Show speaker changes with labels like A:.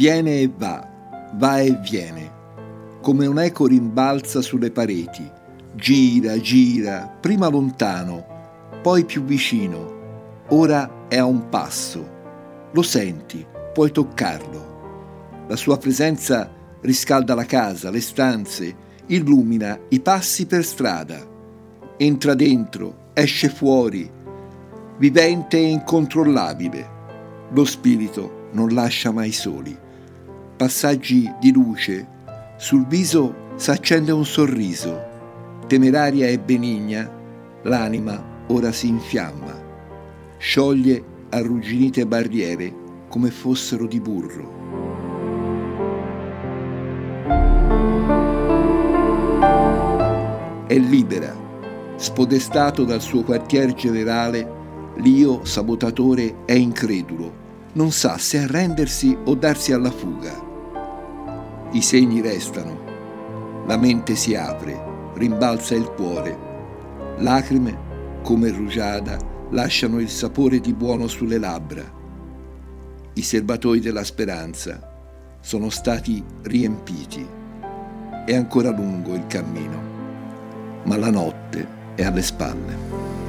A: Viene e va, va e viene, come un eco rimbalza sulle pareti, gira, gira, prima lontano, poi più vicino, ora è a un passo. Lo senti, puoi toccarlo. La sua presenza riscalda la casa, le stanze, illumina i passi per strada. Entra dentro, esce fuori, vivente e incontrollabile. Lo spirito non lascia mai soli. Passaggi di luce, sul viso s'accende un sorriso. Temeraria e benigna, l'anima ora si infiamma. Scioglie arrugginite barriere come fossero di burro. È libera, spodestato dal suo quartier generale, l'io sabotatore è incredulo, non sa se arrendersi o darsi alla fuga. I segni restano, la mente si apre, rimbalza il cuore, lacrime, come rugiada, lasciano il sapore di buono sulle labbra. I serbatoi della speranza sono stati riempiti. È ancora lungo il cammino ma la notte è alle spalle.